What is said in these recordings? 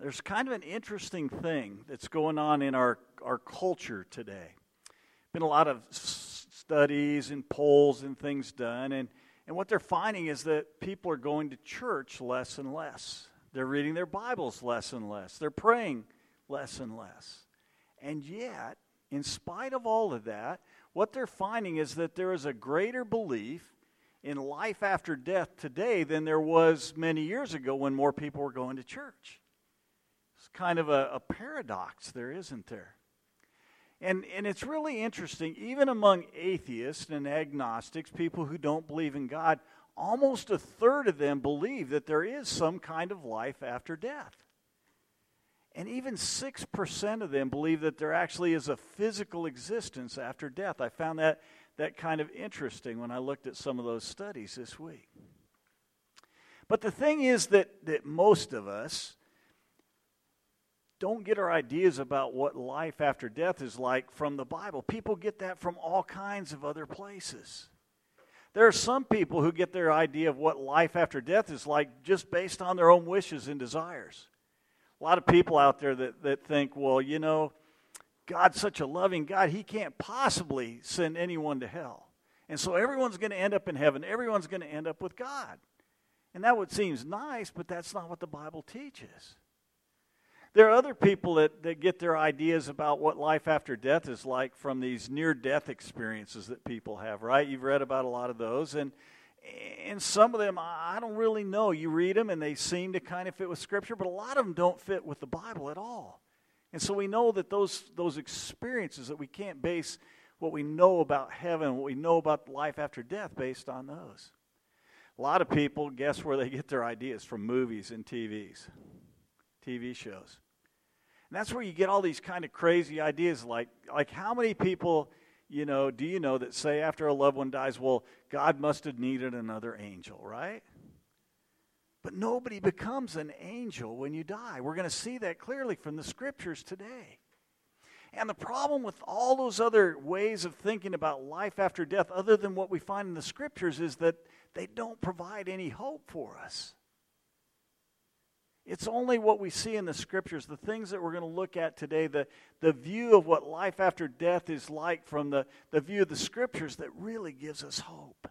there's kind of an interesting thing that's going on in our, our culture today. Been a lot of studies and polls and things done, and, and what they're finding is that people are going to church less and less. They're reading their Bibles less and less. They're praying less and less. And yet, in spite of all of that, what they're finding is that there is a greater belief in life after death today than there was many years ago when more people were going to church. Kind of a, a paradox there, isn't there? And, and it's really interesting, even among atheists and agnostics, people who don't believe in God, almost a third of them believe that there is some kind of life after death. And even 6% of them believe that there actually is a physical existence after death. I found that, that kind of interesting when I looked at some of those studies this week. But the thing is that, that most of us don't get our ideas about what life after death is like from the Bible. People get that from all kinds of other places. There are some people who get their idea of what life after death is like just based on their own wishes and desires. A lot of people out there that, that think, well, you know, God's such a loving God, He can't possibly send anyone to hell. And so everyone's going to end up in heaven. Everyone's going to end up with God. And that would seems nice, but that's not what the Bible teaches. There are other people that, that get their ideas about what life after death is like from these near death experiences that people have, right? You've read about a lot of those. And, and some of them, I don't really know. You read them and they seem to kind of fit with Scripture, but a lot of them don't fit with the Bible at all. And so we know that those, those experiences that we can't base what we know about heaven, what we know about life after death based on those. A lot of people, guess where they get their ideas? From movies and TVs, TV shows. And that's where you get all these kind of crazy ideas like, like how many people, you know, do you know that say after a loved one dies, well, God must have needed another angel, right? But nobody becomes an angel when you die. We're going to see that clearly from the scriptures today. And the problem with all those other ways of thinking about life after death, other than what we find in the scriptures, is that they don't provide any hope for us. It's only what we see in the scriptures, the things that we're going to look at today, the, the view of what life after death is like from the, the view of the scriptures, that really gives us hope.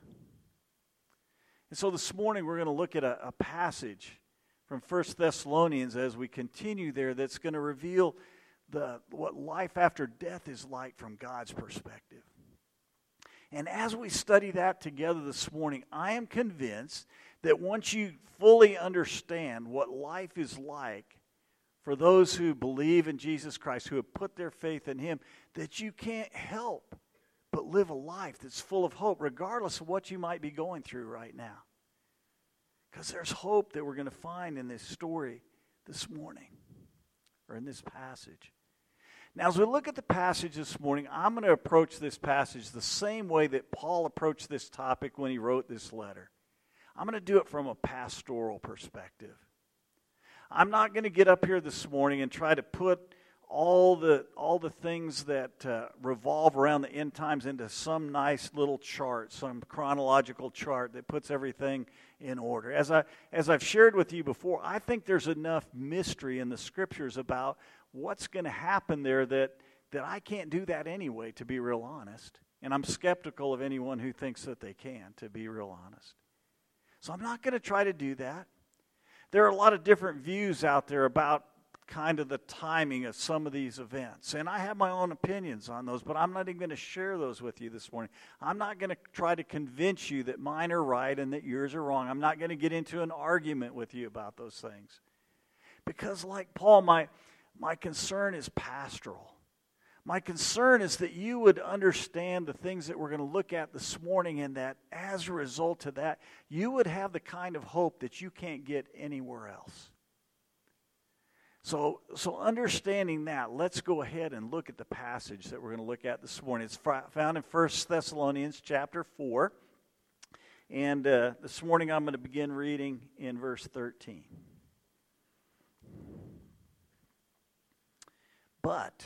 And so this morning we're going to look at a, a passage from First Thessalonians as we continue there that's going to reveal the, what life after death is like from God's perspective. And as we study that together this morning, I am convinced that once you fully understand what life is like for those who believe in Jesus Christ, who have put their faith in Him, that you can't help but live a life that's full of hope, regardless of what you might be going through right now. Because there's hope that we're going to find in this story this morning, or in this passage. Now, as we look at the passage this morning, I'm going to approach this passage the same way that Paul approached this topic when he wrote this letter. I'm going to do it from a pastoral perspective. I'm not going to get up here this morning and try to put all the all the things that uh, revolve around the end times into some nice little chart, some chronological chart that puts everything in order. As I as I've shared with you before, I think there's enough mystery in the scriptures about what's going to happen there that that I can't do that anyway to be real honest. And I'm skeptical of anyone who thinks that they can to be real honest. So I'm not going to try to do that. There are a lot of different views out there about kind of the timing of some of these events. And I have my own opinions on those, but I'm not even going to share those with you this morning. I'm not going to try to convince you that mine are right and that yours are wrong. I'm not going to get into an argument with you about those things. Because, like Paul, my, my concern is pastoral. My concern is that you would understand the things that we're going to look at this morning, and that as a result of that, you would have the kind of hope that you can't get anywhere else. So, so understanding that, let's go ahead and look at the passage that we're going to look at this morning. It's found in 1 Thessalonians chapter 4. And uh, this morning I'm going to begin reading in verse 13. But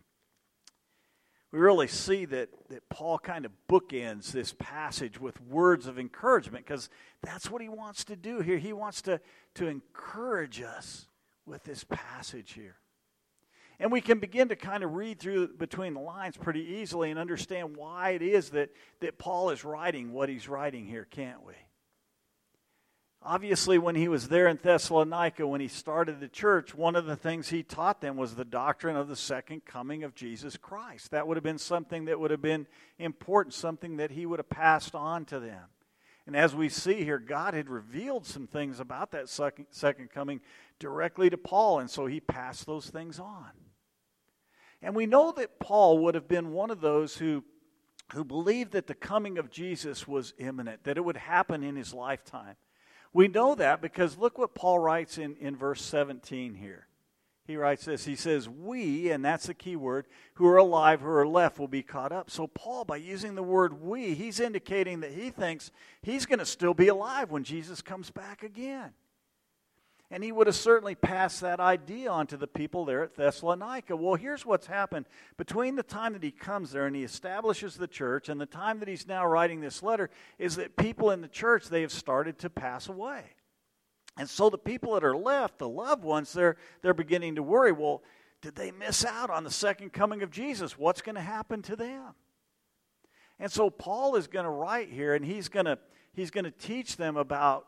We really see that, that Paul kind of bookends this passage with words of encouragement because that's what he wants to do here. He wants to, to encourage us with this passage here. And we can begin to kind of read through between the lines pretty easily and understand why it is that, that Paul is writing what he's writing here, can't we? Obviously, when he was there in Thessalonica, when he started the church, one of the things he taught them was the doctrine of the second coming of Jesus Christ. That would have been something that would have been important, something that he would have passed on to them. And as we see here, God had revealed some things about that second, second coming directly to Paul, and so he passed those things on. And we know that Paul would have been one of those who, who believed that the coming of Jesus was imminent, that it would happen in his lifetime. We know that because look what Paul writes in, in verse 17 here. He writes this He says, We, and that's the key word, who are alive, who are left, will be caught up. So, Paul, by using the word we, he's indicating that he thinks he's going to still be alive when Jesus comes back again. And he would have certainly passed that idea on to the people there at Thessalonica. Well, here's what's happened. Between the time that he comes there and he establishes the church and the time that he's now writing this letter, is that people in the church, they have started to pass away. And so the people that are left, the loved ones, they're, they're beginning to worry well, did they miss out on the second coming of Jesus? What's going to happen to them? And so Paul is going to write here and he's going to, he's going to teach them about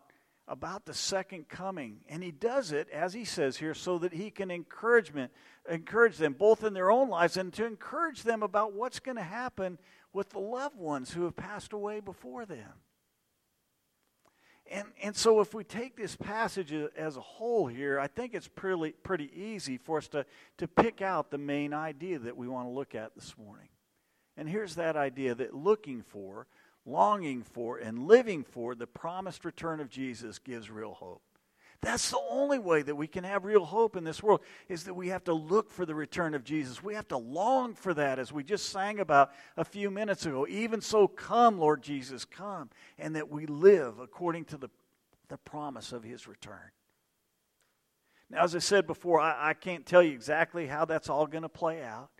about the second coming. And he does it, as he says here, so that he can encouragement, encourage them both in their own lives and to encourage them about what's going to happen with the loved ones who have passed away before them. And, and so, if we take this passage as a whole here, I think it's pretty, pretty easy for us to, to pick out the main idea that we want to look at this morning. And here's that idea that looking for longing for, and living for the promised return of Jesus gives real hope. That's the only way that we can have real hope in this world is that we have to look for the return of Jesus. We have to long for that as we just sang about a few minutes ago. Even so come, Lord Jesus, come, and that we live according to the, the promise of his return. Now, as I said before, I, I can't tell you exactly how that's all going to play out.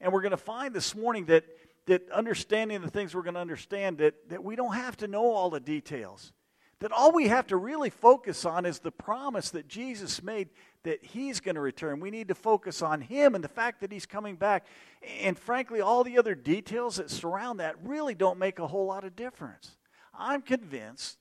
And we're going to find this morning that that understanding the things we're going to understand, that, that we don't have to know all the details. That all we have to really focus on is the promise that Jesus made that He's going to return. We need to focus on Him and the fact that He's coming back. And frankly, all the other details that surround that really don't make a whole lot of difference. I'm convinced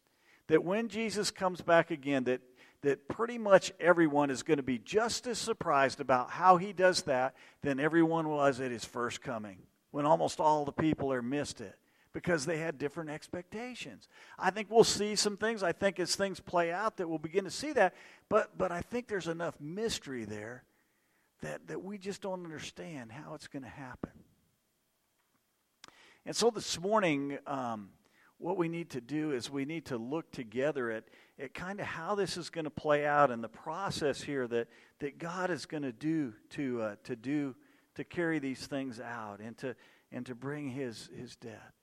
that when Jesus comes back again, that that pretty much everyone is going to be just as surprised about how he does that than everyone was at his first coming when almost all the people are missed it because they had different expectations. I think we'll see some things. I think as things play out that we'll begin to see that. But but I think there's enough mystery there that, that we just don't understand how it's going to happen. And so this morning, um, what we need to do is we need to look together at, at kind of how this is going to play out and the process here that, that God is going to do to, uh, to do to carry these things out and to, and to bring his, his death.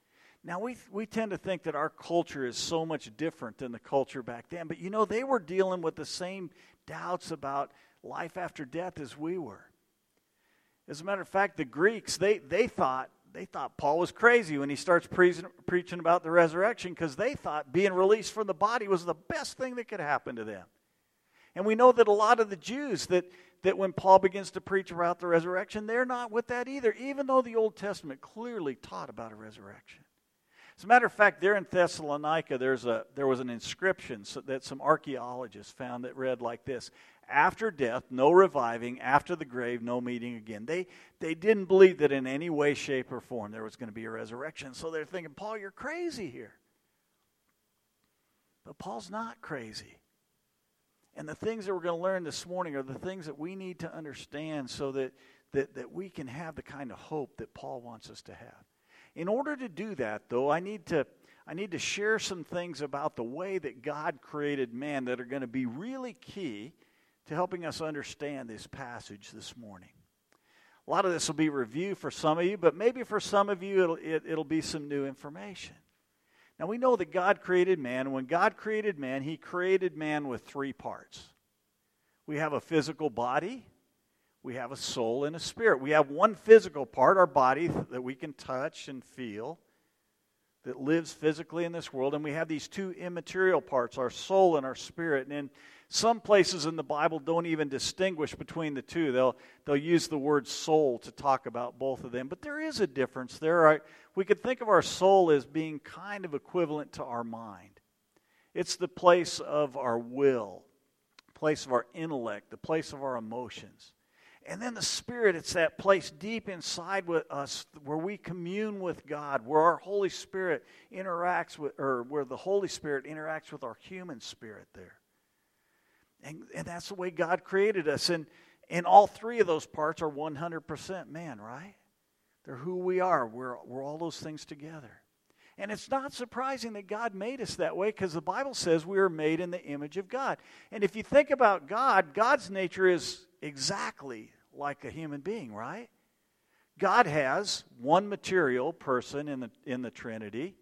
Now, we, we tend to think that our culture is so much different than the culture back then, but you know, they were dealing with the same doubts about life after death as we were. As a matter of fact, the Greeks, they, they thought they thought Paul was crazy when he starts pre- preaching about the resurrection because they thought being released from the body was the best thing that could happen to them. And we know that a lot of the Jews that that when Paul begins to preach about the resurrection, they're not with that either, even though the Old Testament clearly taught about a resurrection. As a matter of fact, there in Thessalonica, there's a, there was an inscription that some archaeologists found that read like this After death, no reviving. After the grave, no meeting again. They, they didn't believe that in any way, shape, or form there was going to be a resurrection. So they're thinking, Paul, you're crazy here. But Paul's not crazy. And the things that we're going to learn this morning are the things that we need to understand so that, that, that we can have the kind of hope that Paul wants us to have. In order to do that, though, I need to I need to share some things about the way that God created man that are going to be really key to helping us understand this passage this morning. A lot of this will be review for some of you, but maybe for some of you it'll, it, will it will be some new information. Now we know that God created man. When God created man, he created man with three parts. We have a physical body, we have a soul and a spirit. We have one physical part, our body, that we can touch and feel, that lives physically in this world. And we have these two immaterial parts, our soul and our spirit. And some places in the Bible don't even distinguish between the two. They'll, they'll use the word soul to talk about both of them. But there is a difference. There are, we could think of our soul as being kind of equivalent to our mind. It's the place of our will, place of our intellect, the place of our emotions. And then the Spirit, it's that place deep inside with us where we commune with God, where our Holy Spirit interacts with, or where the Holy Spirit interacts with our human spirit there. And, and that's the way God created us. And, and all three of those parts are 100% man, right? They're who we are. We're, we're all those things together. And it's not surprising that God made us that way because the Bible says we are made in the image of God. And if you think about God, God's nature is exactly like a human being, right? God has one material person in the, in the Trinity,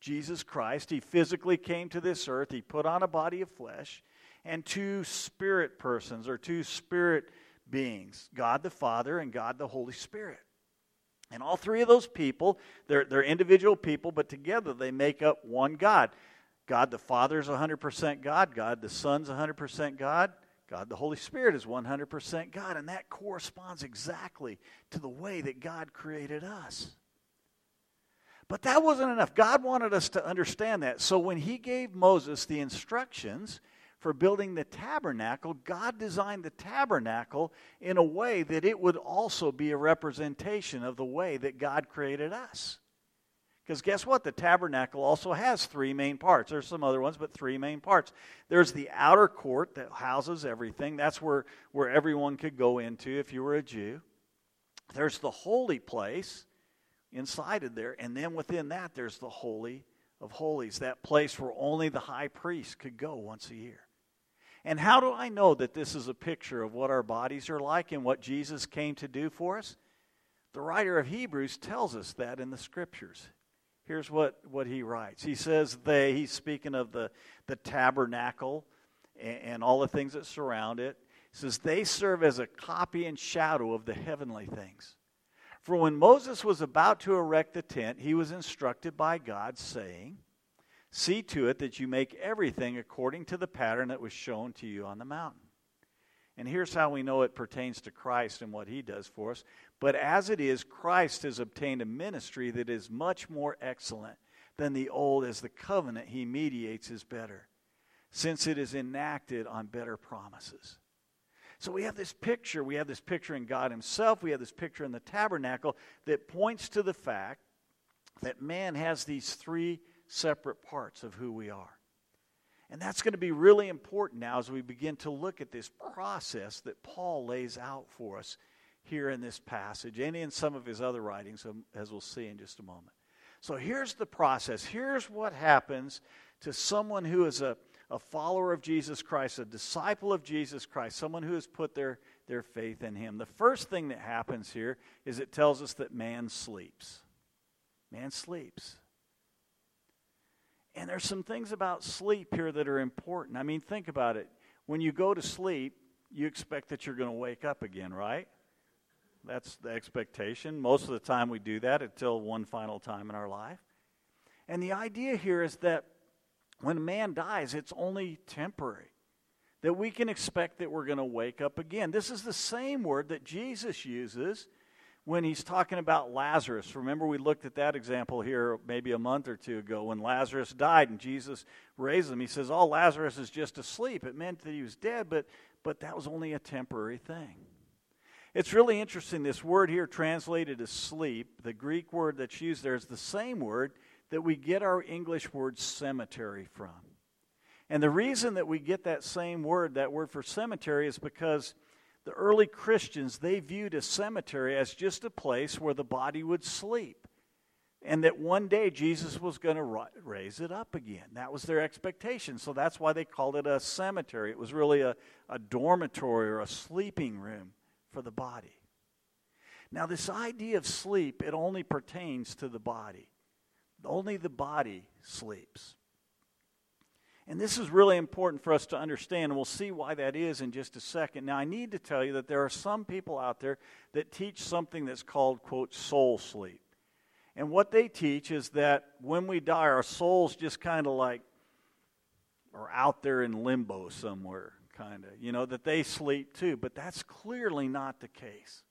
Jesus Christ. He physically came to this earth, he put on a body of flesh, and two spirit persons or two spirit beings God the Father and God the Holy Spirit. And all three of those people, they're, they're individual people, but together they make up one God. God the Father is 100% God, God the Son's 100% God, God the Holy Spirit is 100% God, and that corresponds exactly to the way that God created us. But that wasn't enough. God wanted us to understand that. So when He gave Moses the instructions for building the tabernacle, God designed the tabernacle in a way that it would also be a representation of the way that God created us. Because guess what? The tabernacle also has three main parts. There's some other ones, but three main parts. There's the outer court that houses everything. That's where, where everyone could go into if you were a Jew. There's the holy place inside of there. And then within that, there's the Holy of Holies, that place where only the high priest could go once a year. And how do I know that this is a picture of what our bodies are like and what Jesus came to do for us? The writer of Hebrews tells us that in the scriptures. Here's what, what he writes. He says they, he's speaking of the, the tabernacle and, and all the things that surround it. He says they serve as a copy and shadow of the heavenly things. For when Moses was about to erect the tent, he was instructed by God, saying, See to it that you make everything according to the pattern that was shown to you on the mountain. And here's how we know it pertains to Christ and what he does for us. But as it is, Christ has obtained a ministry that is much more excellent than the old, as the covenant he mediates is better, since it is enacted on better promises. So we have this picture. We have this picture in God Himself. We have this picture in the tabernacle that points to the fact that man has these three separate parts of who we are. And that's going to be really important now as we begin to look at this process that Paul lays out for us here in this passage and in some of his other writings, um, as we'll see in just a moment. So here's the process. Here's what happens to someone who is a, a follower of Jesus Christ, a disciple of Jesus Christ, someone who has put their, their faith in him. The first thing that happens here is it tells us that man sleeps. Man sleeps. And there's some things about sleep here that are important. I mean, think about it. When you go to sleep, you expect that you're going to wake up again, right? That's the expectation. Most of the time we do that until one final time in our life. And the idea here is that when a man dies, it's only temporary. That we can expect that we're going to wake up again. This is the same word that Jesus uses when he's talking about Lazarus. Remember, we looked at that example here maybe a month or two ago when Lazarus died and Jesus raised him. He says, Oh, Lazarus is just asleep. It meant that he was dead, but, but that was only a temporary thing. It's really interesting. This word here, translated as sleep, the Greek word that's used there is the same word that we get our English word cemetery from. And the reason that we get that same word, that word for cemetery, is because the early Christians, they viewed a cemetery as just a place where the body would sleep. And that one day Jesus was going to raise it up again. That was their expectation. So that's why they called it a cemetery. It was really a, a dormitory or a sleeping room for the body. Now, this idea of sleep, it only pertains to the body. Only the body sleeps. And this is really important for us to understand, and we'll see why that is in just a second. Now, I need to tell you that there are some people out there that teach something that's called, quote, soul sleep. And what they teach is that when we die, our souls just kind of like are out there in limbo somewhere, kind of. You know, that they sleep too. But that's clearly not the case.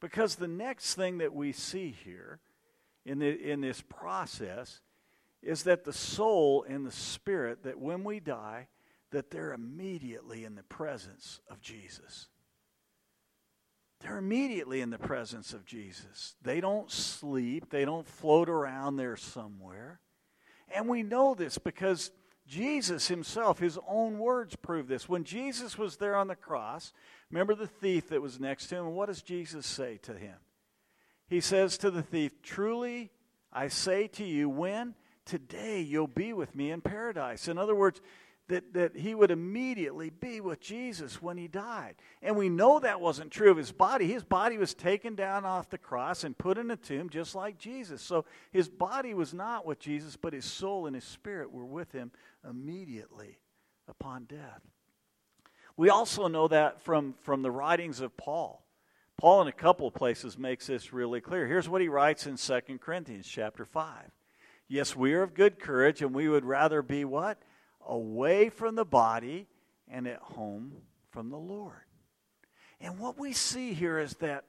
Because the next thing that we see here in, the, in this process is that the soul and the spirit, that when we die, that they're immediately in the presence of Jesus. They're immediately in the presence of Jesus. They don't sleep, they don't float around there somewhere. And we know this because Jesus himself, his own words prove this. When Jesus was there on the cross, remember the thief that was next to him? What does Jesus say to him? He says to the thief, Truly I say to you, when? Today you'll be with me in paradise. In other words, that, that he would immediately be with Jesus when he died. And we know that wasn't true of his body. His body was taken down off the cross and put in a tomb just like Jesus. So his body was not with Jesus, but his soul and his spirit were with him immediately upon death. We also know that from, from the writings of Paul. Paul in a couple of places makes this really clear. Here's what he writes in 2 Corinthians chapter 5. Yes, we are of good courage, and we would rather be what? Away from the body and at home from the Lord. And what we see here is that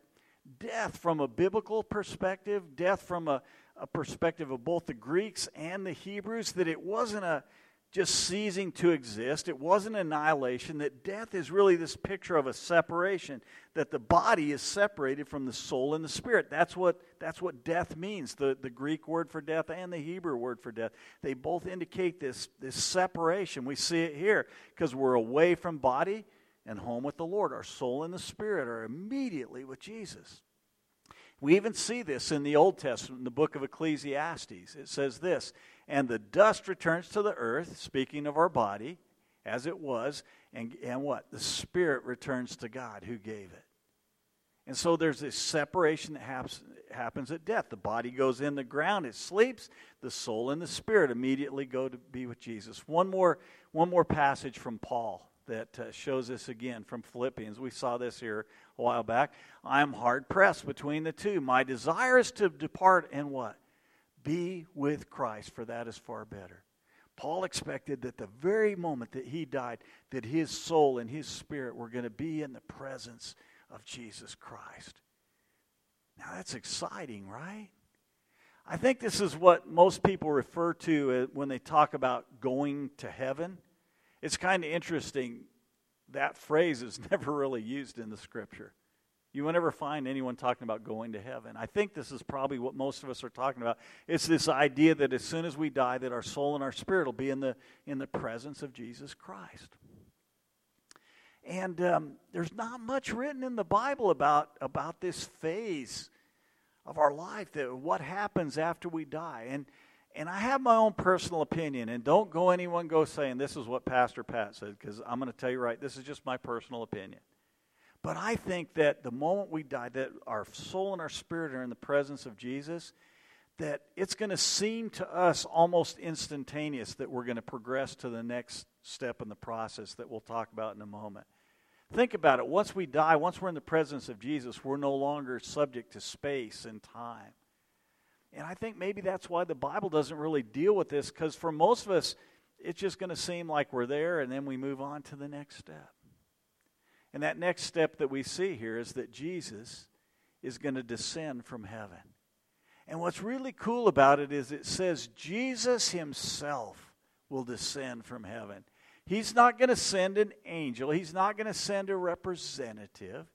death from a biblical perspective, death from a, a perspective of both the Greeks and the Hebrews, that it wasn't a just ceasing to exist. It wasn't annihilation. That death is really this picture of a separation, that the body is separated from the soul and the spirit. That's what, that's what death means. The, the Greek word for death and the Hebrew word for death. They both indicate this, this separation. We see it here because we're away from body and home with the Lord. Our soul and the spirit are immediately with Jesus. We even see this in the Old Testament, in the book of Ecclesiastes. It says this And the dust returns to the earth, speaking of our body, as it was, and, and what? The spirit returns to God who gave it. And so there's this separation that happens, happens at death. The body goes in the ground, it sleeps. The soul and the spirit immediately go to be with Jesus. One more, one more passage from Paul that uh, shows this again from Philippians. We saw this here a while back. I am hard pressed between the two. My desire is to depart and what? Be with Christ, for that is far better. Paul expected that the very moment that he died, that his soul and his spirit were going to be in the presence of Jesus Christ. Now that's exciting, right? I think this is what most people refer to uh, when they talk about going to heaven. It's kind of interesting. That phrase is never really used in the scripture. You will never find anyone talking about going to heaven. I think this is probably what most of us are talking about. It's this idea that as soon as we die, that our soul and our spirit will be in the, in the presence of Jesus Christ. And um, there's not much written in the Bible about, about this phase of our life, that what happens after we die. And, and I have my own personal opinion, and don't go anyone go saying this is what Pastor Pat said, because I'm going to tell you right, this is just my personal opinion. But I think that the moment we die, that our soul and our spirit are in the presence of Jesus, that it's going to seem to us almost instantaneous that we're going to progress to the next step in the process that we'll talk about in a moment. Think about it. Once we die, once we're in the presence of Jesus, we're no longer subject to space and time. And I think maybe that's why the Bible doesn't really deal with this, because for most of us, it's just going to seem like we're there and then we move on to the next step. And that next step that we see here is that Jesus is going to descend from heaven. And what's really cool about it is it says Jesus himself will descend from heaven. He's not going to send an angel, he's not going to send a representative.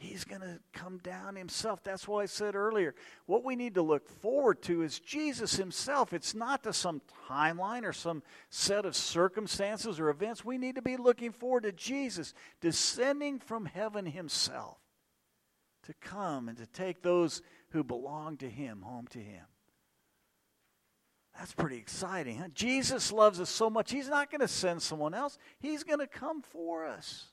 He's going to come down himself. That's why I said earlier, what we need to look forward to is Jesus himself. It's not to some timeline or some set of circumstances or events. We need to be looking forward to Jesus descending from heaven himself to come and to take those who belong to him home to him. That's pretty exciting. Huh? Jesus loves us so much, he's not going to send someone else, he's going to come for us.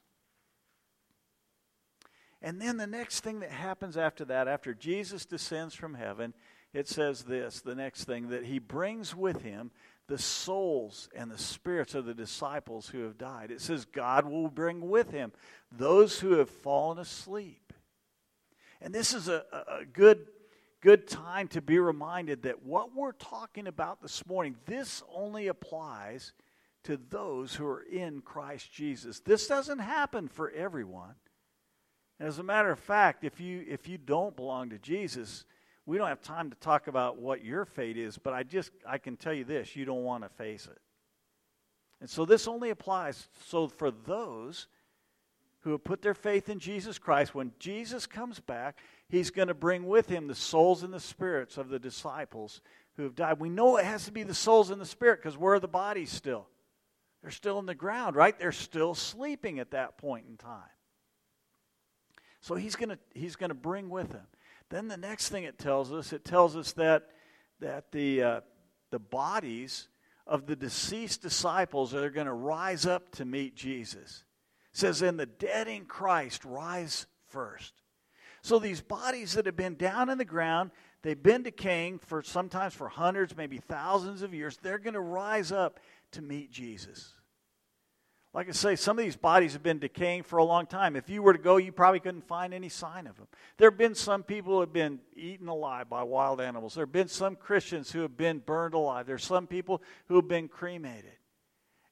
And then the next thing that happens after that, after Jesus descends from heaven, it says this the next thing that he brings with him the souls and the spirits of the disciples who have died. It says God will bring with him those who have fallen asleep. And this is a, a good, good time to be reminded that what we're talking about this morning, this only applies to those who are in Christ Jesus. This doesn't happen for everyone. As a matter of fact, if you if you don't belong to Jesus, we don't have time to talk about what your fate is, but I just I can tell you this, you don't want to face it. And so this only applies so for those who have put their faith in Jesus Christ, when Jesus comes back, he's going to bring with him the souls and the spirits of the disciples who have died. We know it has to be the souls and the spirit because where are the bodies still? They're still in the ground, right? They're still sleeping at that point in time. So he's going to he's going to bring with him. Then the next thing it tells us, it tells us that that the uh, the bodies of the deceased disciples are going to rise up to meet Jesus. It says, "And the dead in Christ rise first. So these bodies that have been down in the ground, they've been decaying for sometimes for hundreds, maybe thousands of years. They're going to rise up to meet Jesus. Like I say, some of these bodies have been decaying for a long time. If you were to go, you probably couldn't find any sign of them. There have been some people who have been eaten alive by wild animals. There have been some Christians who have been burned alive. There's some people who have been cremated.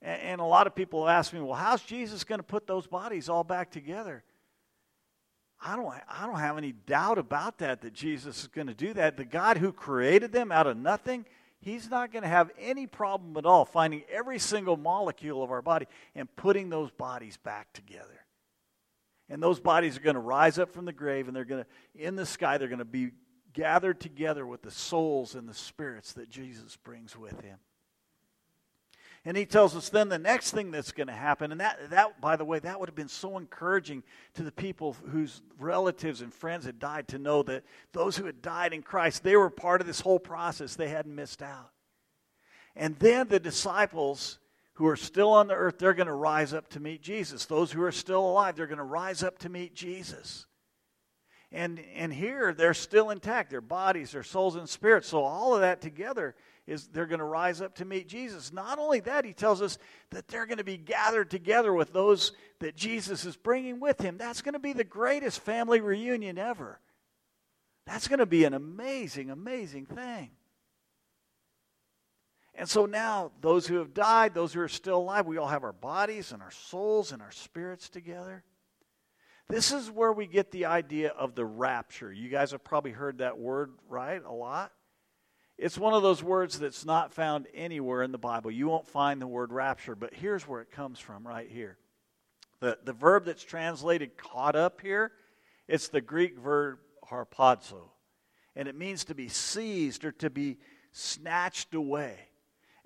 And, and a lot of people have asked me, well, how's Jesus going to put those bodies all back together? I don't, I don't have any doubt about that, that Jesus is going to do that. The God who created them out of nothing, He's not going to have any problem at all finding every single molecule of our body and putting those bodies back together. And those bodies are going to rise up from the grave and they're going to, in the sky, they're going to be gathered together with the souls and the spirits that Jesus brings with him. And he tells us then the next thing that's going to happen, and that, that, by the way, that would have been so encouraging to the people whose relatives and friends had died to know that those who had died in Christ, they were part of this whole process. They hadn't missed out. And then the disciples who are still on the earth, they're going to rise up to meet Jesus. Those who are still alive, they're going to rise up to meet Jesus. And, and here, they're still intact their bodies, their souls, and spirits. So, all of that together is they're going to rise up to meet Jesus. Not only that, he tells us that they're going to be gathered together with those that Jesus is bringing with him. That's going to be the greatest family reunion ever. That's going to be an amazing, amazing thing. And so now, those who have died, those who are still alive, we all have our bodies and our souls and our spirits together. This is where we get the idea of the rapture. You guys have probably heard that word, right? A lot. It's one of those words that's not found anywhere in the Bible. You won't find the word rapture, but here's where it comes from right here. The, the verb that's translated caught up here, it's the Greek verb harpazo. And it means to be seized or to be snatched away.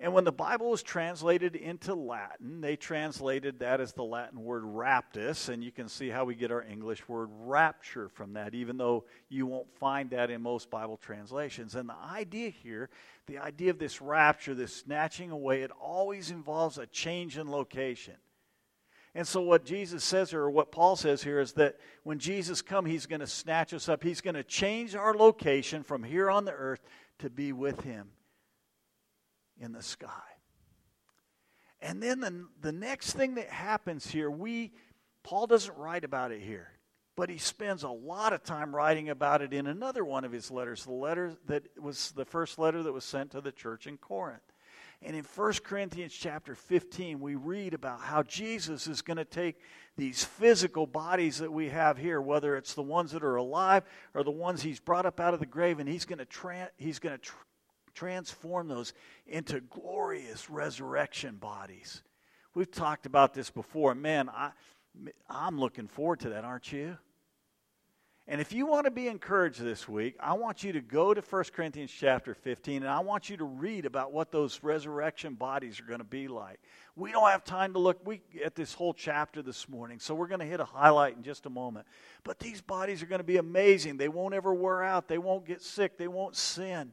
And when the Bible was translated into Latin, they translated that as the Latin word raptus, and you can see how we get our English word rapture from that, even though you won't find that in most Bible translations. And the idea here, the idea of this rapture, this snatching away, it always involves a change in location. And so, what Jesus says here, or what Paul says here, is that when Jesus comes, he's going to snatch us up. He's going to change our location from here on the earth to be with him in the sky. And then the, the next thing that happens here, we Paul doesn't write about it here, but he spends a lot of time writing about it in another one of his letters, the letter that was the first letter that was sent to the church in Corinth. And in 1 Corinthians chapter 15, we read about how Jesus is going to take these physical bodies that we have here, whether it's the ones that are alive or the ones he's brought up out of the grave, and he's going to, tra- he's going to tr- transform those into glorious resurrection bodies. We've talked about this before. Man, I, I'm looking forward to that, aren't you? And if you want to be encouraged this week, I want you to go to 1 Corinthians chapter 15 and I want you to read about what those resurrection bodies are going to be like. We don't have time to look we, at this whole chapter this morning, so we're going to hit a highlight in just a moment. But these bodies are going to be amazing. They won't ever wear out, they won't get sick, they won't sin.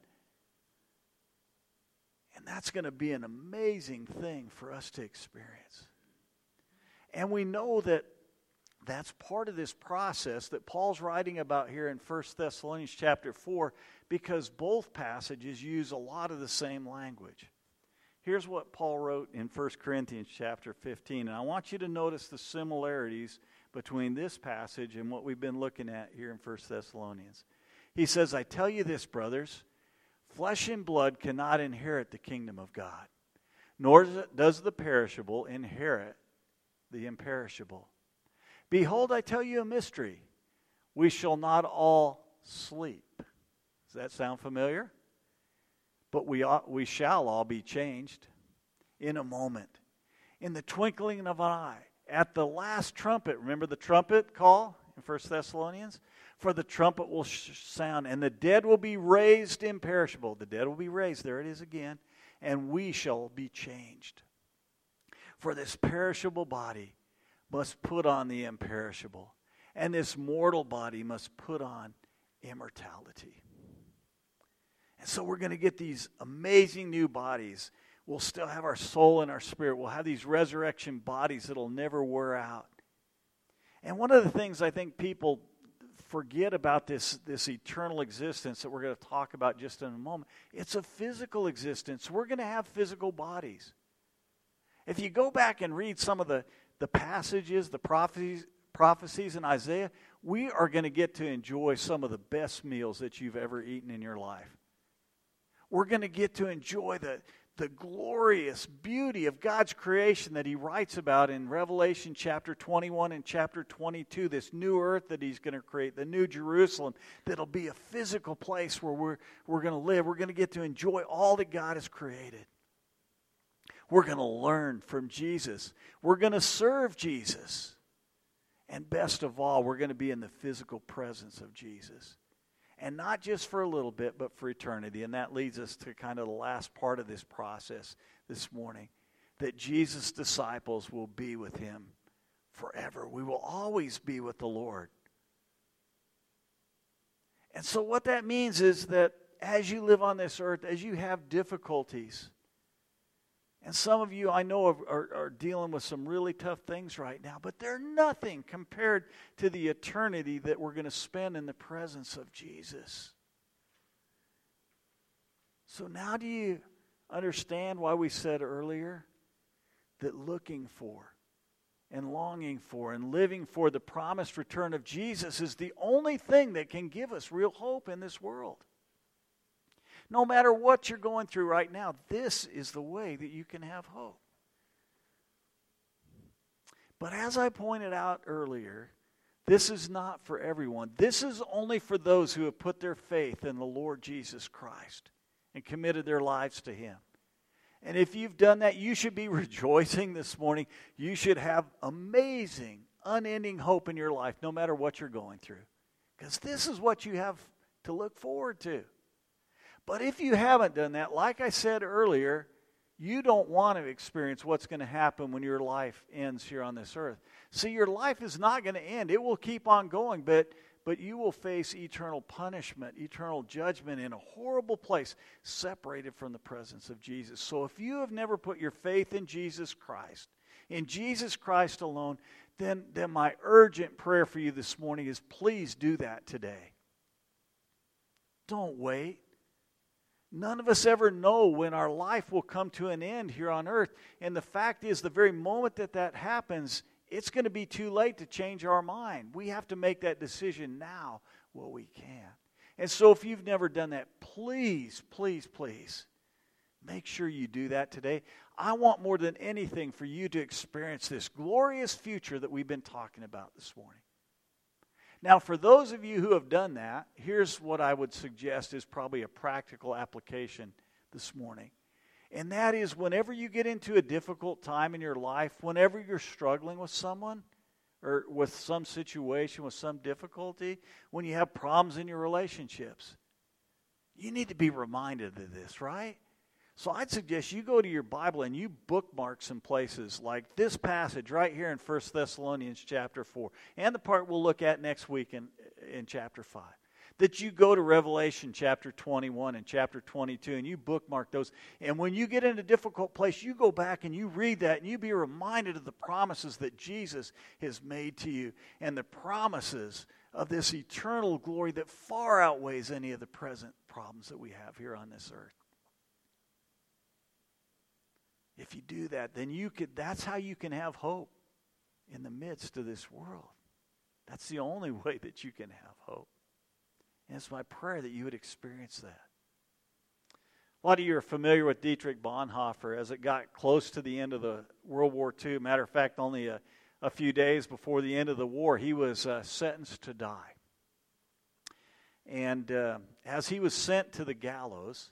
And that's going to be an amazing thing for us to experience. And we know that that's part of this process that Paul's writing about here in 1 Thessalonians chapter 4 because both passages use a lot of the same language. Here's what Paul wrote in 1 Corinthians chapter 15, and I want you to notice the similarities between this passage and what we've been looking at here in 1 Thessalonians. He says, I tell you this, brothers, flesh and blood cannot inherit the kingdom of God, nor does the perishable inherit the imperishable. Behold, I tell you a mystery. We shall not all sleep. Does that sound familiar? But we, ought, we shall all be changed in a moment, in the twinkling of an eye, at the last trumpet. Remember the trumpet call in 1 Thessalonians? For the trumpet will sound, and the dead will be raised imperishable. The dead will be raised. There it is again. And we shall be changed. For this perishable body must put on the imperishable, and this mortal body must put on immortality. And so we're going to get these amazing new bodies. We'll still have our soul and our spirit. We'll have these resurrection bodies that'll never wear out. And one of the things I think people forget about this, this eternal existence that we're going to talk about just in a moment, it's a physical existence. We're going to have physical bodies. If you go back and read some of the, the passages, the prophecies, prophecies in Isaiah, we are going to get to enjoy some of the best meals that you've ever eaten in your life. We're going to get to enjoy the, the glorious beauty of God's creation that he writes about in Revelation chapter 21 and chapter 22, this new earth that he's going to create, the new Jerusalem that'll be a physical place where we're, we're going to live. We're going to get to enjoy all that God has created. We're going to learn from Jesus. We're going to serve Jesus. And best of all, we're going to be in the physical presence of Jesus. And not just for a little bit, but for eternity. And that leads us to kind of the last part of this process this morning that Jesus' disciples will be with him forever. We will always be with the Lord. And so, what that means is that as you live on this earth, as you have difficulties, and some of you I know are, are, are, dealing with some really tough things right now, but they're nothing compared to the eternity that we're going to spend in the presence of Jesus. So now do you understand why we said earlier that looking for and longing for and living for the promised return of Jesus is the only thing that can give us real hope in this world? No matter what you're going through right now, this is the way that you can have hope. But as I pointed out earlier, this is not for everyone. This is only for those who have put their faith in the Lord Jesus Christ and committed their lives to Him. And if you've done that, you should be rejoicing this morning. You should have amazing, unending hope in your life, no matter what you're going through. Because this is what you have to look forward to. But if you haven't done that, like I said earlier, you don't want to experience what's going to happen when your life ends here on this earth. See, your life is not going to end. It will keep on going, but but you will face eternal punishment, eternal judgment in a horrible place, separated from the presence of Jesus. So if you have never put your faith in Jesus Christ, in Jesus Christ alone, then, then my urgent prayer for you this morning is please do that today. Don't wait. None of us ever know when our life will come to an end here on earth. And the fact is, the very moment that that happens, it's going to be too late to change our mind. We have to make that decision now while we can. And so, if you've never done that, please, please, please Make sure you do that today. I want more than anything for you to experience this glorious future that we've been talking about this morning. Now, for those of you who have done that, here's what I would suggest is probably a practical application this morning. And that is whenever you get into a difficult time in your life, whenever you're struggling with someone or with some situation, with some difficulty, when you have problems in your relationships, you need to be reminded of this, right? So I'd suggest you go to your Bible and you bookmark some places like this passage right here in 1 Thessalonians chapter 4 and the part we'll look at next week in, in chapter 5. That you go to Revelation chapter 21 and chapter 22 and you bookmark those. And when you get in a difficult place, you go back and you read that and you be reminded of the promises that Jesus has made to you and the promises of this eternal glory that far outweighs any of the present problems that we have here on this earth. If you do that, then you could that's how you can have hope in the midst of this world. That's the only way that you can have hope. And it's my prayer that you would experience that. A lot of you are familiar with Dietrich Bonhoeffer as it got close to the end of the World War II. Matter of fact, only a, a few days before the end of the war, he was uh, sentenced to die. And uh, as he was sent to the gallows,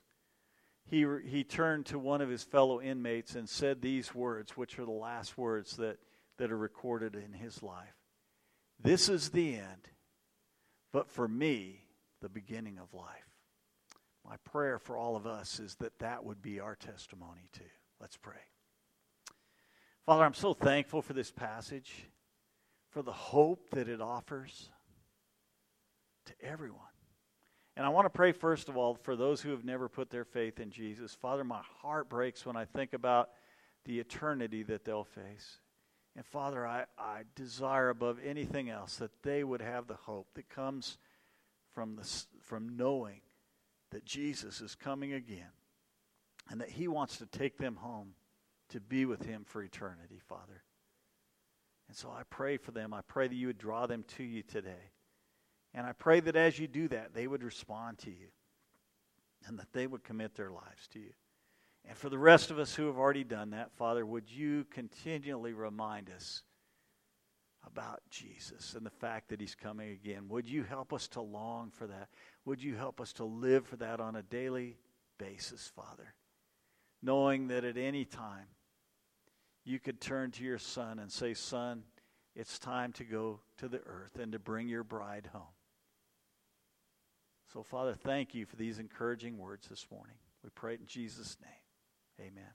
he, he turned to one of his fellow inmates and said these words, which are the last words that, that are recorded in his life This is the end, but for me, the beginning of life. My prayer for all of us is that that would be our testimony too. Let's pray. Father, I'm so thankful for this passage, for the hope that it offers to everyone. And I want to pray, first of all, for those who have never put their faith in Jesus. Father, my heart breaks when I think about the eternity that they'll face. And Father, I, I desire above anything else that they would have the hope that comes from, the, from knowing that Jesus is coming again and that He wants to take them home to be with Him for eternity, Father. And so I pray for them. I pray that you would draw them to you today. And I pray that as you do that, they would respond to you and that they would commit their lives to you. And for the rest of us who have already done that, Father, would you continually remind us about Jesus and the fact that he's coming again? Would you help us to long for that? Would you help us to live for that on a daily basis, Father? Knowing that at any time you could turn to your son and say, Son, it's time to go to the earth and to bring your bride home. So, Father, thank you for these encouraging words this morning. We pray in Jesus' name. Amen.